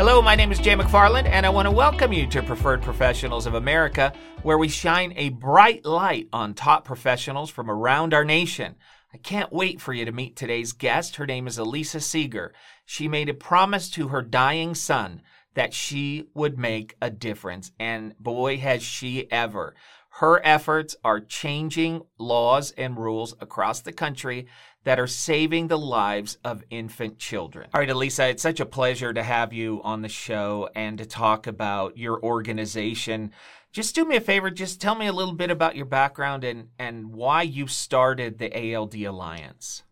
Hello, my name is Jay McFarland, and I want to welcome you to Preferred Professionals of America, where we shine a bright light on top professionals from around our nation. I can't wait for you to meet today's guest. Her name is Elissa Seeger. She made a promise to her dying son that she would make a difference, and boy, has she ever. Her efforts are changing laws and rules across the country that are saving the lives of infant children. All right, Elissa, it's such a pleasure to have you on the show and to talk about your organization. Just do me a favor, just tell me a little bit about your background and, and why you started the ALD Alliance.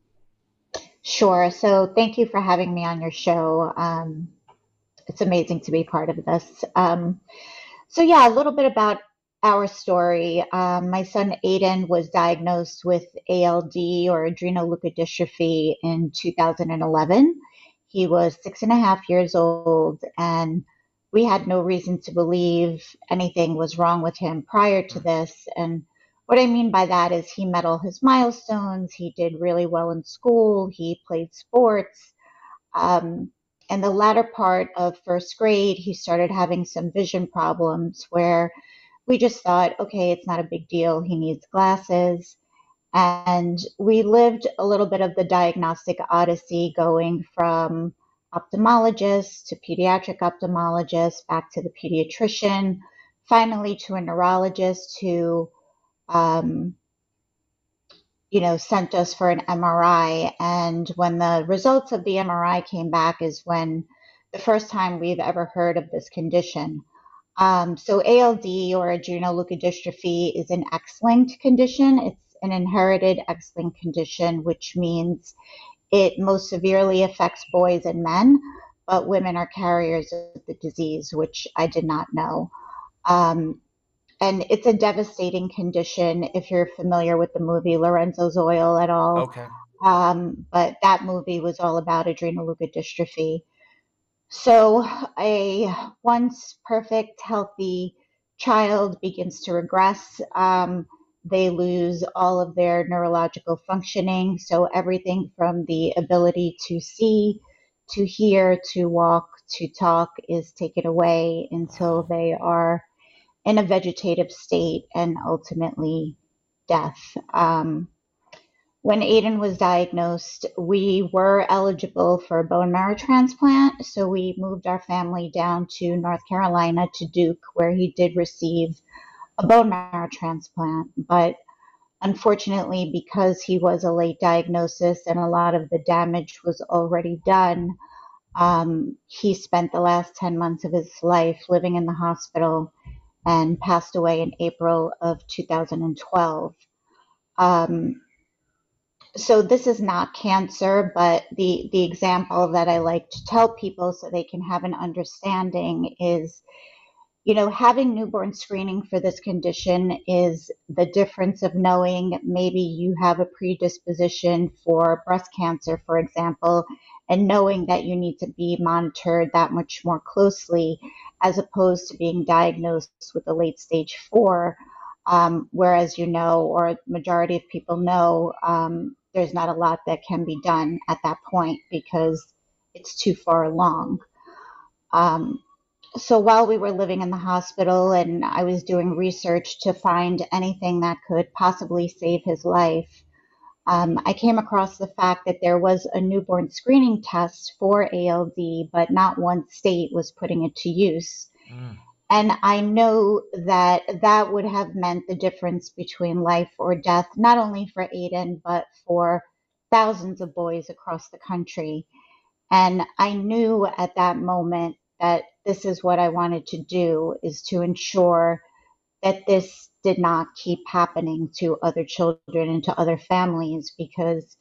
Sure. So, thank you for having me on your show. Um, it's amazing to be part of this. Um, so, yeah, a little bit about our story. Um, my son Aidan was diagnosed with ALD or adrenoleukodystrophy in 2011. He was six and a half years old, and we had no reason to believe anything was wrong with him prior to this. And what I mean by that is he met all his milestones. He did really well in school. He played sports. Um, and the latter part of first grade, he started having some vision problems where we just thought, okay, it's not a big deal. He needs glasses. And we lived a little bit of the diagnostic odyssey going from ophthalmologist to pediatric ophthalmologist, back to the pediatrician, finally to a neurologist who, um, you know, sent us for an MRI. And when the results of the MRI came back, is when the first time we've ever heard of this condition. Um, so ALD or adrenal adrenoleukodystrophy is an X-linked condition. It's an inherited X-linked condition, which means it most severely affects boys and men, but women are carriers of the disease, which I did not know. Um, and it's a devastating condition if you're familiar with the movie Lorenzo's Oil at all. Okay. Um, but that movie was all about adrenal adrenoleukodystrophy. So a once perfect, healthy child begins to regress. Um, they lose all of their neurological functioning. So everything from the ability to see, to hear, to walk, to talk is taken away until they are in a vegetative state and ultimately death. Um, when Aidan was diagnosed, we were eligible for a bone marrow transplant. So we moved our family down to North Carolina to Duke, where he did receive a bone marrow transplant. But unfortunately, because he was a late diagnosis and a lot of the damage was already done, um, he spent the last 10 months of his life living in the hospital and passed away in April of 2012. Um, so this is not cancer, but the the example that I like to tell people so they can have an understanding is you know, having newborn screening for this condition is the difference of knowing maybe you have a predisposition for breast cancer, for example, and knowing that you need to be monitored that much more closely as opposed to being diagnosed with a late stage four. Um, whereas you know, or majority of people know, um, there's not a lot that can be done at that point because it's too far along. Um, so while we were living in the hospital and I was doing research to find anything that could possibly save his life, um, I came across the fact that there was a newborn screening test for ALD, but not one state was putting it to use. Mm. And I know that that would have meant the difference between life or death, not only for Aidan, but for thousands of boys across the country. And I knew at that moment that this is what I wanted to do is to ensure that this did not keep happening to other children and to other families because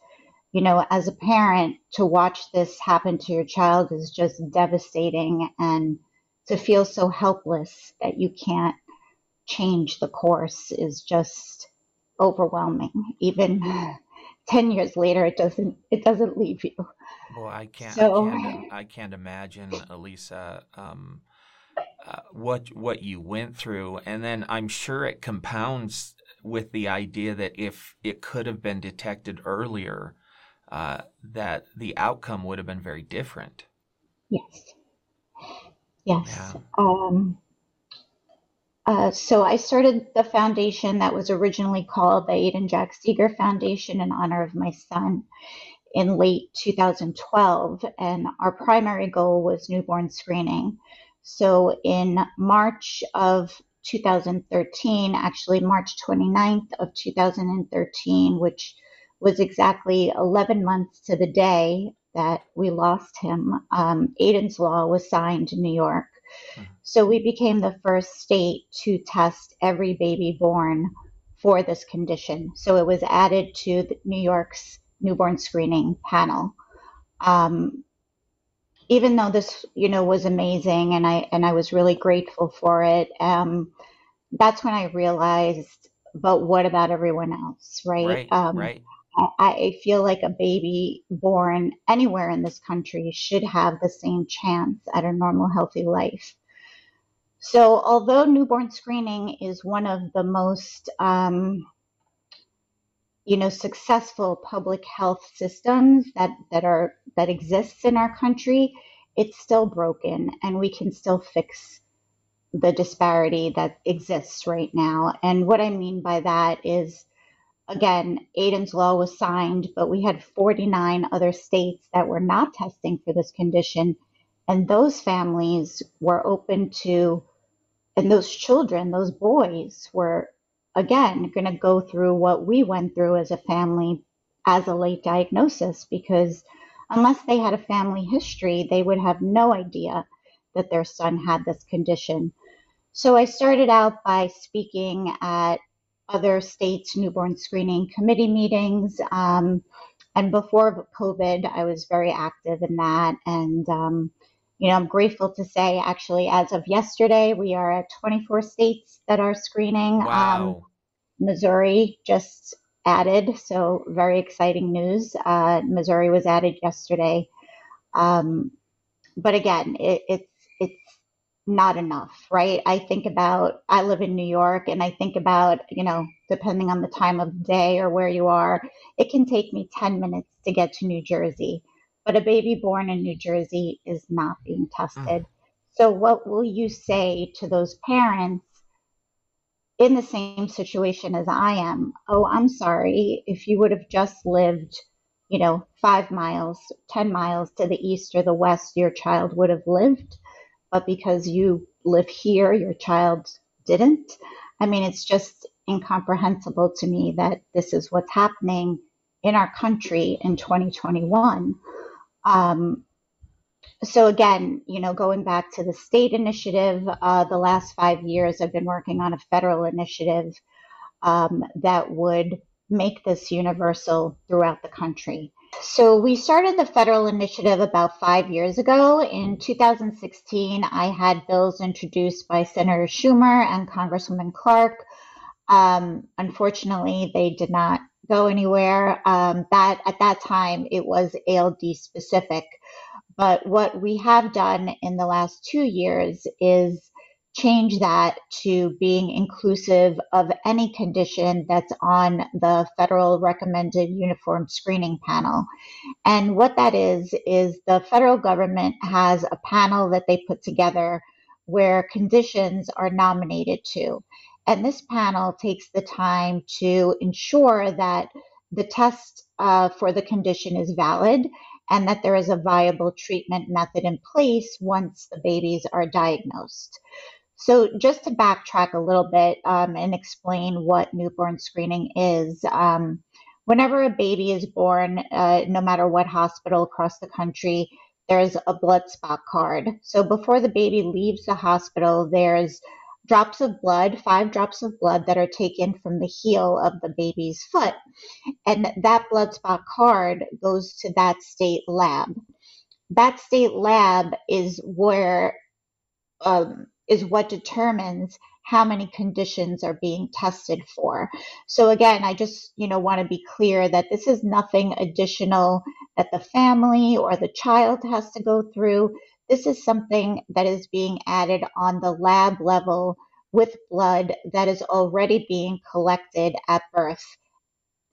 you know as a parent to watch this happen to your child is just devastating and to feel so helpless that you can't change the course is just overwhelming. Even 10 years later, it doesn't, it doesn't leave you. Well, I can't, so, I, can't I can't imagine, Elissa, um, uh, what, what you went through. And then I'm sure it compounds with the idea that if it could have been detected earlier, uh, that the outcome would have been very different. Yes. Yes. Yeah. Um, uh, so I started the foundation that was originally called the Aidan Jack Seeger Foundation in honor of my son in late 2012, and our primary goal was newborn screening. So in March of 2013, actually March 29th of 2013, which was exactly 11 months to the day that we lost him, um, Aidan's Law was signed in New York. Mm-hmm. So we became the first state to test every baby born for this condition. So it was added to New York's newborn screening panel. Um, even though this, you know, was amazing and I and I was really grateful for it, um, that's when I realized, but what about everyone else, right? Right. Um, right. I, feel like a baby born anywhere in this country should have the same chance at a normal, healthy life. So, although newborn screening is one of the most, um, you know, successful public health systems that that are that exists in our country, it's still broken, and we can still fix the disparity that exists right now. And what I mean by that is again, Aidan's law was signed, but we had 49 other states that were not testing for this condition. And those families were open to, and those children, those boys were, again, going to go through what we went through as a family as a late diagnosis because unless they had a family history, they would have no idea that their son had this condition. So I started out by speaking at other states' newborn screening committee meetings. Um, and before COVID, I was very active in that. And, um, you know, I'm grateful to say, actually, as of yesterday, we are at 24 states that are screening. Um, wow. Um, Missouri just added, so very exciting news. Uh, Missouri was added yesterday. Um, but again, it, it's not enough, right? I think about, I live in New York and I think about, you know, depending on the time of day or where you are, it can take me 10 minutes to get to New Jersey. But a baby born in New Jersey is not being tested. Mm. So, what will you say to those parents in the same situation as I am? Oh, I'm sorry. If you would have just lived, you know, five miles, 10 miles to the east or the west, your child would have lived but because you live here, your child didn't. I mean, it's just incomprehensible to me that this is what's happening in our country in 2021. Um, so again, you know, going back to the state initiative, uh, the last five years I've been working on a federal initiative um, that would make this universal throughout the country. So we started the federal initiative about five years ago. In 2016, I had bills introduced by Senator Schumer and Congresswoman Clark. Um, unfortunately, they did not go anywhere. Um, that at that time it was ALD specific. But what we have done in the last two years is change that to being inclusive of any condition that's on the federal recommended uniform screening panel. And what that is, is the federal government has a panel that they put together where conditions are nominated to. And this panel takes the time to ensure that the test uh, for the condition is valid and that there is a viable treatment method in place once the babies are diagnosed. So, just to backtrack a little bit um, and explain what newborn screening is, um, whenever a baby is born, uh, no matter what hospital across the country, there's a blood spot card. So, before the baby leaves the hospital, there's drops of blood, five drops of blood that are taken from the heel of the baby's foot. And that blood spot card goes to that state lab. That state lab is where um, is what determines how many conditions are being tested for. So again, I just, you know, want to be clear that this is nothing additional that the family or the child has to go through. This is something that is being added on the lab level with blood that is already being collected at birth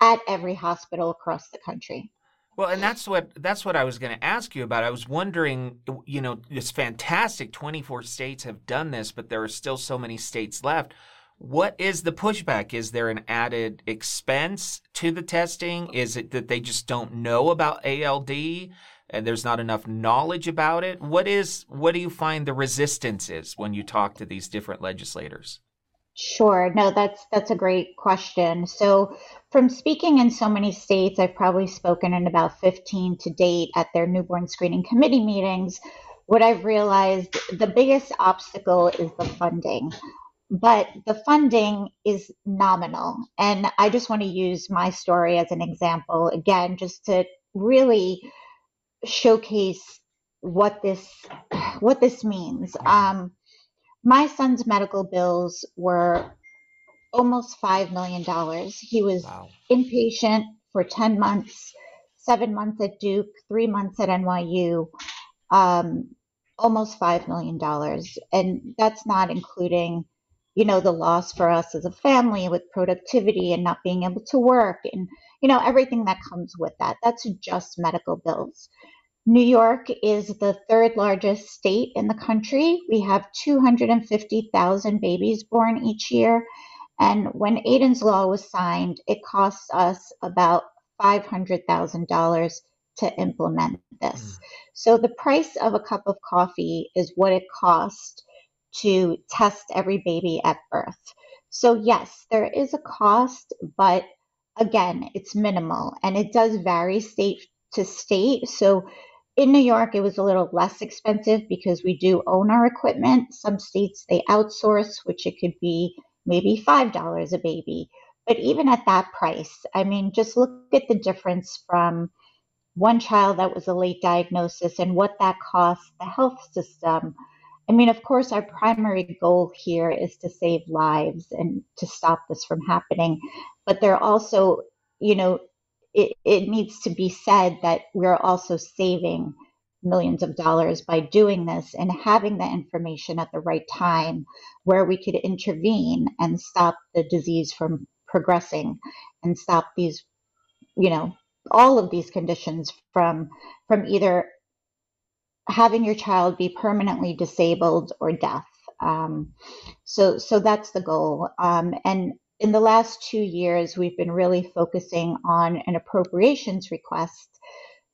at every hospital across the country. Well, and that's what that's what I was going to ask you about. I was wondering, you know, it's fantastic 24 states have done this, but there are still so many states left. What is the pushback? Is there an added expense to the testing? Is it that they just don't know about ALD and there's not enough knowledge about it? What is what do you find the resistance is when you talk to these different legislators? Sure. No, that's that's a great question. So, from speaking in so many states, I've probably spoken in about 15 to date at their newborn screening committee meetings. What I've realized the biggest obstacle is the funding. But the funding is nominal. And I just want to use my story as an example again just to really showcase what this what this means. Um, my son's medical bills were almost $5 million. He was wow. inpatient for 10 months, seven months at Duke, three months at NYU, um, almost $5 million. And that's not including, you know, the loss for us as a family with productivity and not being able to work and, you know, everything that comes with that. That's just medical bills. New York is the third largest state in the country. We have 250,000 babies born each year. And when Aidan's Law was signed, it cost us about $500,000 to implement this. Mm. So the price of a cup of coffee is what it costs to test every baby at birth. So, yes, there is a cost, but again, it's minimal and it does vary state to state. So, in New York, it was a little less expensive because we do own our equipment. Some states they outsource, which it could be maybe $5 a baby. But even at that price, I mean, just look at the difference from one child that was a late diagnosis and what that costs the health system. I mean, of course, our primary goal here is to save lives and to stop this from happening. But there are also, you know, it, it needs to be said that we're also saving millions of dollars by doing this and having the information at the right time where we could intervene and stop the disease from progressing and stop these you know all of these conditions from from either having your child be permanently disabled or deaf um, so so that's the goal. Um, and in the last two years, we've been really focusing on an appropriations request.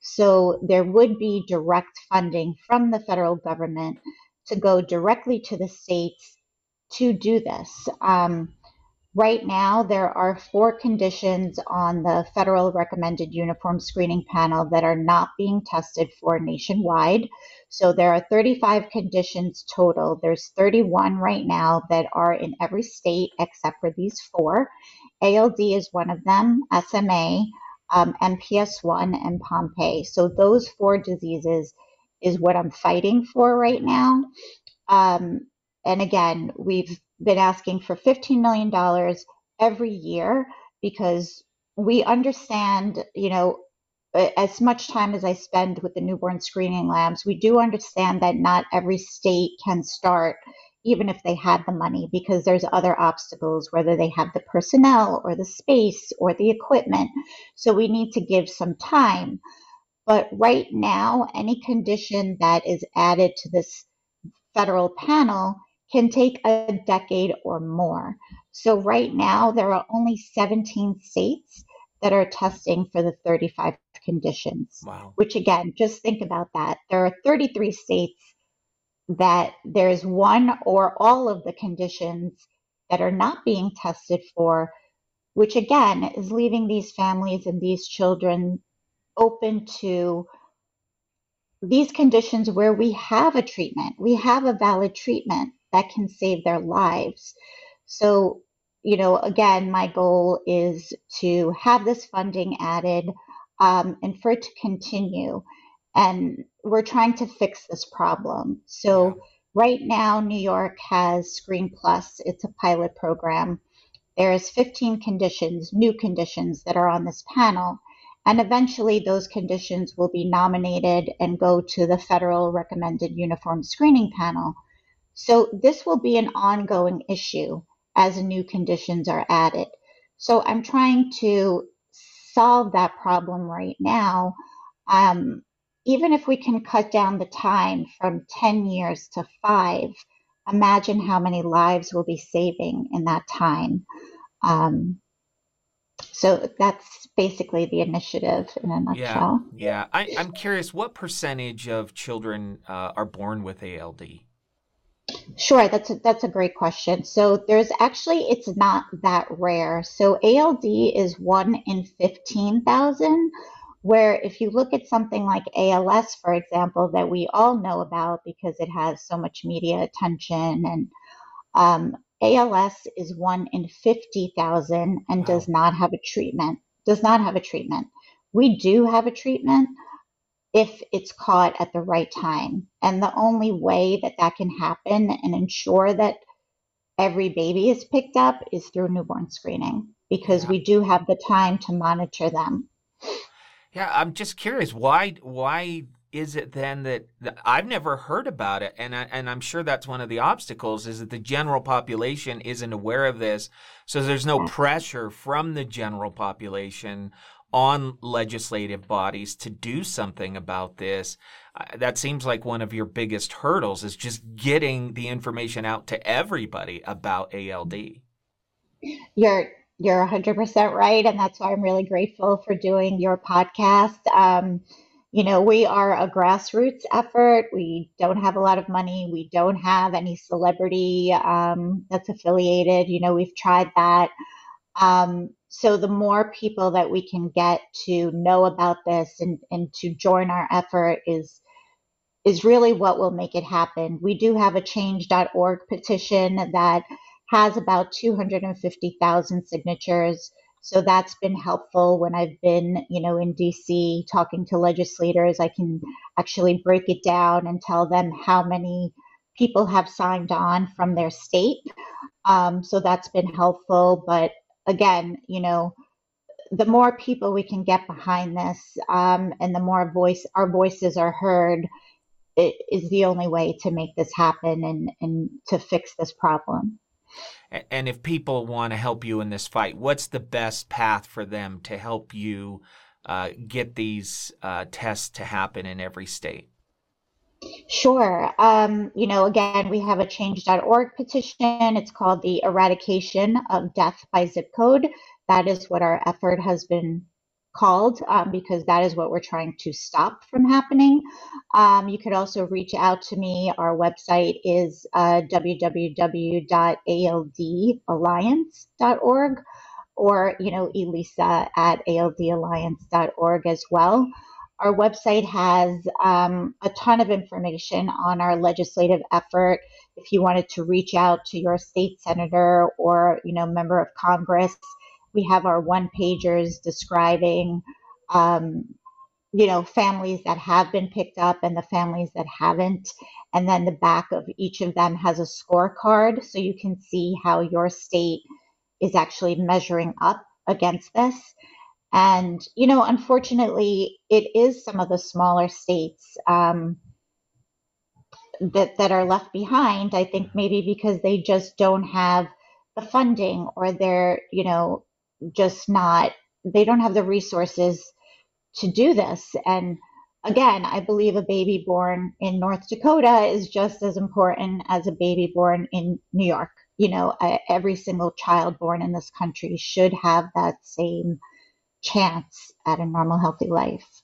So there would be direct funding from the federal government to go directly to the states to do this. Um, Right now, there are four conditions on the federal recommended uniform screening panel that are not being tested for nationwide. So there are 35 conditions total. There's 31 right now that are in every state except for these four. ALD is one of them, SMA, um, MPS 1, and Pompe. So those four diseases is what I'm fighting for right now. Um, and again, we've been asking for $15 million every year because we understand, you know, as much time as I spend with the newborn screening labs, we do understand that not every state can start, even if they had the money, because there's other obstacles, whether they have the personnel or the space or the equipment. So we need to give some time. But right now, any condition that is added to this federal panel can take a decade or more. So, right now, there are only 17 states that are testing for the 35 conditions. Wow. Which, again, just think about that. There are 33 states that there's one or all of the conditions that are not being tested for, which again is leaving these families and these children open to these conditions where we have a treatment, we have a valid treatment that can save their lives. So, you know, again, my goal is to have this funding added um, and for it to continue. And we're trying to fix this problem. So, yeah. right now, New York has Screen Plus, it's a pilot program. There's 15 conditions, new conditions that are on this panel. And eventually, those conditions will be nominated and go to the federal recommended uniform screening panel so this will be an ongoing issue as new conditions are added. So I'm trying to solve that problem right now Um, even if we can cut down the time from 10 years to five, imagine how many lives we'll be saving in that time. Um, so that's basically the initiative in a nutshell. Yeah, yeah. I, am curious, what percentage of children uh, are born with ALD? Sure, that's a, that's a great question. So there's actually it's not that rare. So ALD is one in fifteen thousand. Where if you look at something like ALS, for example, that we all know about because it has so much media attention, and um, ALS is one in 50,000 and wow. does not have a treatment. Does not have a treatment. We do have a treatment if it's caught at the right time. And the only way that that can happen and ensure that every baby is picked up is through newborn screening because yeah. we do have the time to monitor them. Yeah, I'm just curious why why is it then that, that, I've never heard about it, and I, and I'm sure that's one of the obstacles is that the general population isn't aware of this, so there's no pressure from the general population on legislative bodies to do something about this. Uh, that seems like one of your biggest hurdles is just getting the information out to everybody about ALD. You're you're 100% right. And that's why I'm really grateful for doing your podcast. Um, you know, we are a grassroots effort. We don't have a lot of money. We don't have any celebrity um, that's affiliated. You know, we've tried that. Um, so the more people that we can get to know about this and, and to join our effort is is really what will make it happen. We do have a change.org petition that has about 250,000 signatures. So that's been helpful when I've been, you know, in DC talking to legislators. I can actually break it down and tell them how many people have signed on from their state. Um, so that's been helpful. But again, you know, the more people we can get behind this um, and the more voice our voices are heard, it is the only way to make this happen and, and to fix this problem. And if people want to help you in this fight, what's the best path for them to help you uh, get these uh, tests to happen in every state? Sure. Um, you know, again, we have a change.org petition. It's called the Eradication of Death by Zip Code. That is what our effort has been called um, because that is what we're trying to stop from happening. Um, you could also reach out to me. Our website is uh, www.aldalliance.org or, you know, Elissa at aldalliance.org as well. Our website has um, a ton of information on our legislative effort. If you wanted to reach out to your state senator or, you know, member of Congress, we have our one pagers describing, um, you know, families that have been picked up and the families that haven't. And then the back of each of them has a scorecard so you can see how your state is actually measuring up against this. And, you know, unfortunately, it is some of the smaller states um, that, that are left behind. I think maybe because they just don't have the funding or they're, you know, just not, they don't have the resources to do this. And again, I believe a baby born in North Dakota is just as important as a baby born in New York. You know, every single child born in this country should have that same chance at a normal, healthy life.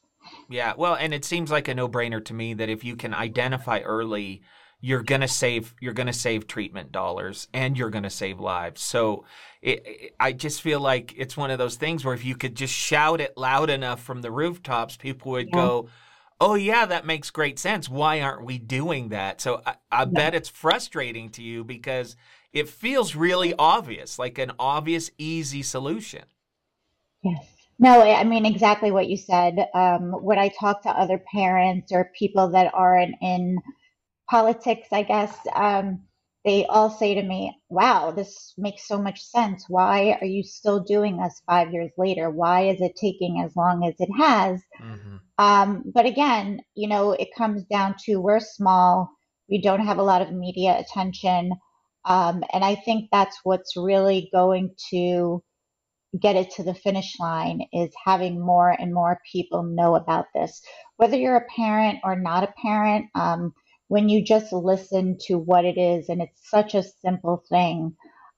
Yeah, well, and it seems like a no-brainer to me that if you can identify early you're going to save you're going to save treatment dollars and you're going to save lives so it, it, i just feel like it's one of those things where if you could just shout it loud enough from the rooftops people would yeah. go oh yeah that makes great sense why aren't we doing that so i, I yeah. bet it's frustrating to you because it feels really obvious like an obvious easy solution yes no, I mean exactly what you said. Um, when I talk to other parents or people that aren't in politics, I guess, um, they all say to me, wow, this makes so much sense. Why are you still doing this five years later? Why is it taking as long as it has? Mm-hmm. Um, but again, you know, it comes down to we're small, we don't have a lot of media attention. Um, and I think that's what's really going to get it to the finish line is having more and more people know about this. Whether you're a parent or not a parent, um, when you just listen to what it is, and it's such a simple thing,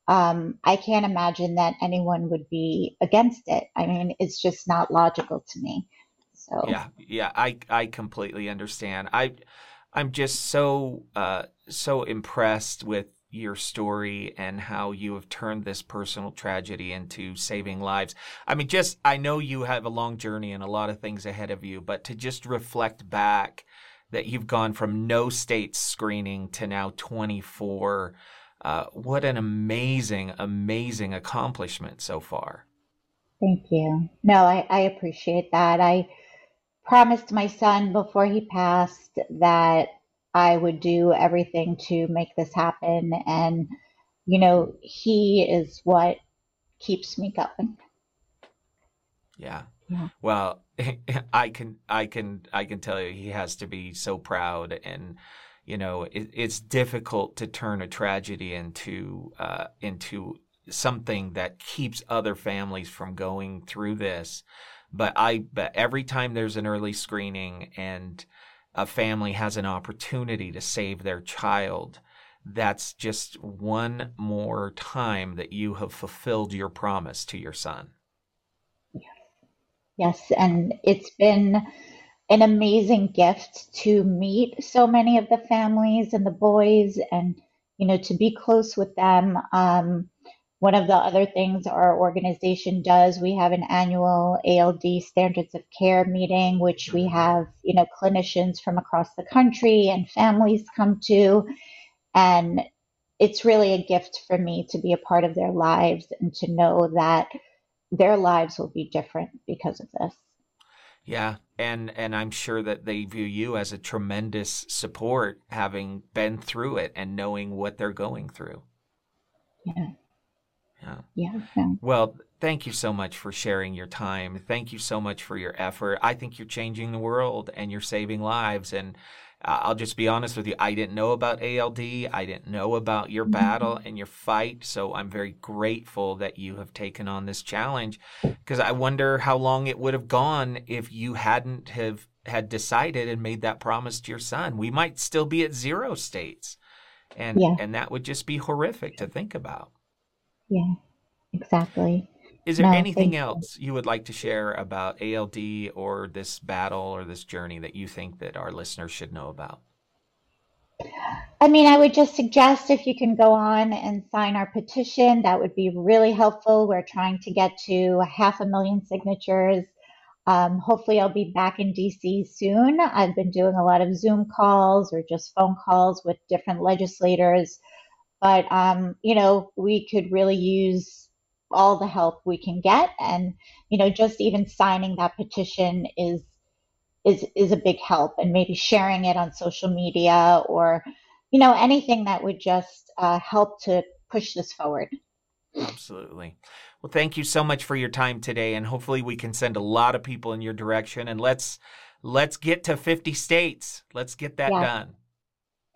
um, I can't imagine that anyone would be against it. I mean, it's just not logical to me. So yeah, yeah, I I completely understand. I I'm just so uh, so impressed with your story and how you have turned this personal tragedy into saving lives. I mean, just I know you have a long journey and a lot of things ahead of you, but to just reflect back that you've gone from no state screening to now 24. Uh, what an amazing, amazing accomplishment so far. Thank you. No, I, I appreciate that. I promised my son before he passed that I would do everything to make this happen. And, you know, he is what keeps me going. Yeah. yeah. Well, I can, I can, I can tell you, he has to be so proud, and you know, it, it's difficult to turn a tragedy into, uh, into something that keeps other families from going through this. But I, but every time there's an early screening and a family has an opportunity to save their child, that's just one more time that you have fulfilled your promise to your son. Yes, Yes. and it's been an amazing gift to meet so many of the families and the boys and you know to be close with them um, one of the other things our organization does we have an annual ald standards of care meeting which we have you know clinicians from across the country and families come to and it's really a gift for me to be a part of their lives and to know that their lives will be different because of this. Yeah, and and I'm sure that they view you as a tremendous support having been through it and knowing what they're going through. Yeah. Yeah. Yeah. Well, thank you so much for sharing your time. Thank you so much for your effort. I think you're changing the world and you're saving lives and I'll just be honest with you. I didn't know about ALD. I didn't know about your mm-hmm. battle and your fight. So I'm very grateful that you have taken on this challenge because I wonder how long it would have gone if you hadn't have had decided and made that promise to your son. We might still be at zero states. And yeah. and that would just be horrific to think about. Yeah. Exactly. Is there no, anything else you would like to share about ALD or this battle or this journey that you think that our listeners should know about? I mean, I would just suggest if you can go on and sign our petition, that would be really helpful. We're trying to get to half a million signatures. Um, hopefully, I'll be back in DC soon. I've been doing a lot of Zoom calls or just phone calls with different legislators. But, um, you know, we could really use all the help we can get and you know just even signing that petition is is is a big help and maybe sharing it on social media or you know anything that would just uh, help to push this forward. Absolutely. Well thank you so much for your time today and hopefully we can send a lot of people in your direction and let's let's get to 50 states. Let's get that yeah, done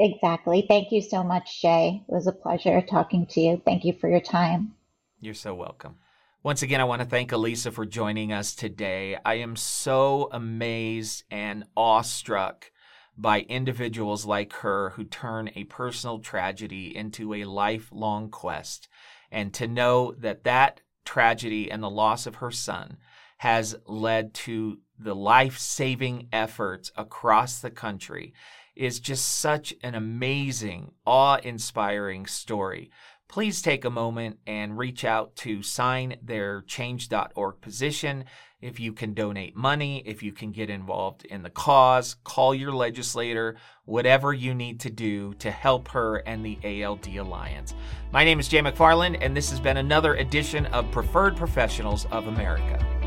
exactly thank you so much Shay. it was a pleasure talking to you thank you for your time you're so welcome. Once again, I want to thank Elissa for joining us today. I am so amazed and awestruck by individuals like her who turn a personal tragedy into a lifelong quest. And to know that that tragedy and the loss of her son has led to the life saving efforts across the country is just such an amazing, awe inspiring story please take a moment and reach out to sign their change.org position. If you can donate money, if you can get involved in the cause, call your legislator, whatever you need to do to help her and the ALD Alliance. My name is Jay McFarland, and this has been another edition of Preferred Professionals of America.